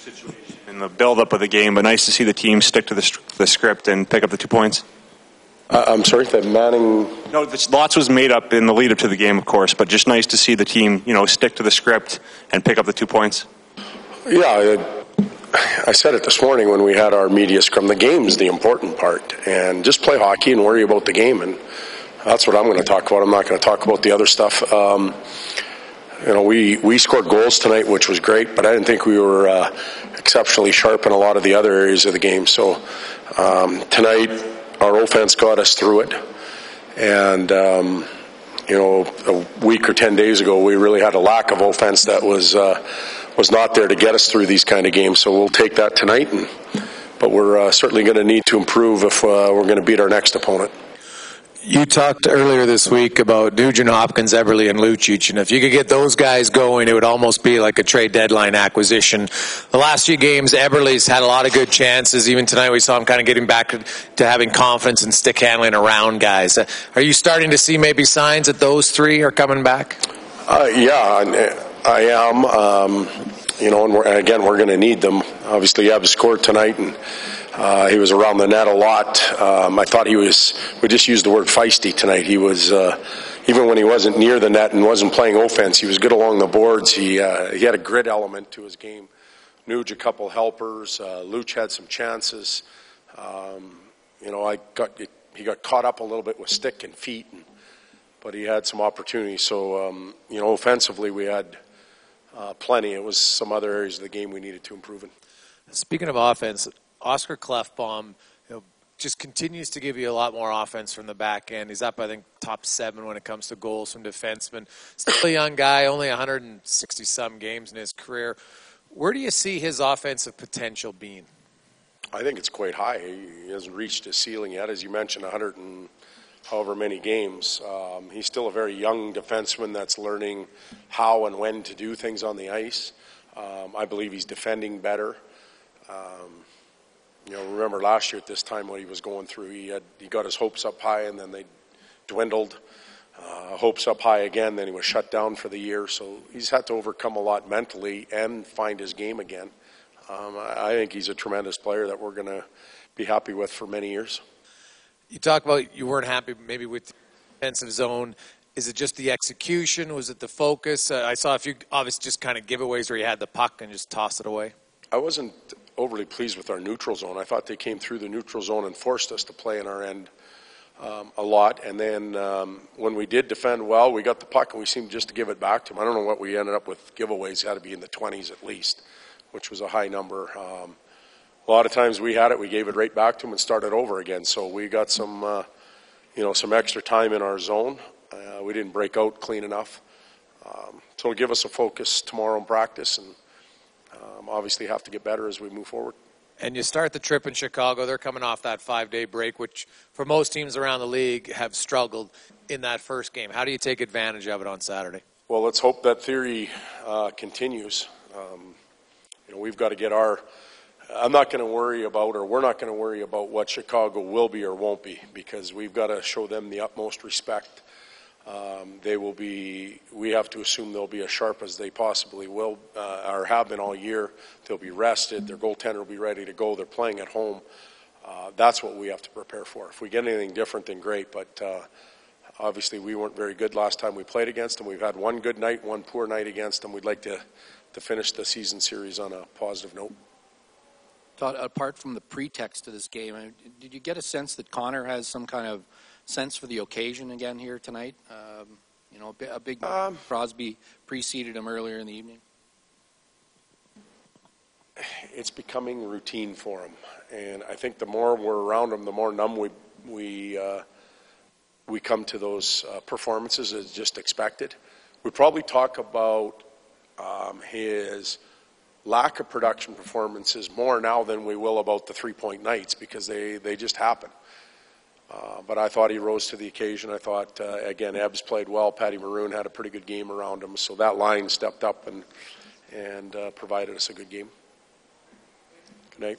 situation in the build-up of the game, but nice to see the team stick to the, the script and pick up the two points. Uh, I'm sorry, that Manning. No, lots was made up in the lead up to the game, of course, but just nice to see the team, you know, stick to the script and pick up the two points. Yeah, I, I said it this morning when we had our media scrum. The game's the important part, and just play hockey and worry about the game, and that's what I'm going to talk about. I'm not going to talk about the other stuff. Um, you know, we, we scored goals tonight, which was great, but I didn't think we were uh, exceptionally sharp in a lot of the other areas of the game. So um, tonight, our offense got us through it. And, um, you know, a week or 10 days ago, we really had a lack of offense that was, uh, was not there to get us through these kind of games. So we'll take that tonight. And, but we're uh, certainly going to need to improve if uh, we're going to beat our next opponent. You talked earlier this week about Nugent Hopkins, Eberle, and Lucic, and if you could get those guys going, it would almost be like a trade deadline acquisition. The last few games, Eberle's had a lot of good chances. Even tonight, we saw him kind of getting back to having confidence and stick handling around guys. Uh, are you starting to see maybe signs that those three are coming back? Uh, yeah, I am. Um, you know, and, we're, again, we're going to need them. Obviously, Eb scored tonight, and uh, he was around the net a lot. Um, I thought he was, we just used the word feisty tonight. He was, uh, even when he wasn't near the net and wasn't playing offense, he was good along the boards. He, uh, he had a grit element to his game. Nuge a couple helpers. Uh, Luch had some chances. Um, you know, I got, he got caught up a little bit with stick and feet, and, but he had some opportunities. So, um, you know, offensively, we had uh, plenty. It was some other areas of the game we needed to improve in. Speaking of offense, Oscar Klefbom you know, just continues to give you a lot more offense from the back end. He's up, I think, top seven when it comes to goals from defensemen. Still a young guy, only 160 some games in his career. Where do you see his offensive potential being? I think it's quite high. He hasn't reached his ceiling yet, as you mentioned, 100 and however many games. Um, he's still a very young defenseman that's learning how and when to do things on the ice. Um, I believe he's defending better. Um, you know, remember last year at this time what he was going through. He had he got his hopes up high, and then they dwindled. Uh, hopes up high again. Then he was shut down for the year. So he's had to overcome a lot mentally and find his game again. Um, I, I think he's a tremendous player that we're going to be happy with for many years. You talk about you weren't happy maybe with defensive zone. Is it just the execution? Was it the focus? Uh, I saw a few obvious just kind of giveaways where you had the puck and just tossed it away. I wasn't overly pleased with our neutral zone. I thought they came through the neutral zone and forced us to play in our end um, a lot. And then um, when we did defend well, we got the puck and we seemed just to give it back to them. I don't know what we ended up with giveaways. Had to be in the 20s at least, which was a high number. Um, a lot of times we had it, we gave it right back to them and started over again. So we got some, uh, you know, some extra time in our zone. Uh, we didn't break out clean enough. Um, so it'll give us a focus tomorrow in practice and um, obviously have to get better as we move forward. And you start the trip in Chicago. They're coming off that five day break, which for most teams around the league have struggled in that first game. How do you take advantage of it on Saturday? Well, let's hope that theory uh, continues. Um, you know, we've got to get our. I'm not going to worry about, or we're not going to worry about what Chicago will be or won't be, because we've got to show them the utmost respect um, they will be, we have to assume they'll be as sharp as they possibly will uh, or have been all year. They'll be rested. Their goaltender will be ready to go. They're playing at home. Uh, that's what we have to prepare for. If we get anything different, then great. But uh, obviously, we weren't very good last time we played against them. We've had one good night, one poor night against them. We'd like to, to finish the season series on a positive note. Todd, apart from the pretext to this game, did you get a sense that Connor has some kind of – sense for the occasion again here tonight? Um, you know, a big um, Crosby preceded him earlier in the evening. It's becoming routine for him, and I think the more we're around him, the more numb we we uh, we come to those uh, performances as just expected. We probably talk about um, his lack of production performances more now than we will about the three point nights because they, they just happen. Uh, but I thought he rose to the occasion. I thought, uh, again, Ebbs played well. Patty Maroon had a pretty good game around him. So that line stepped up and, and uh, provided us a good game. Good night.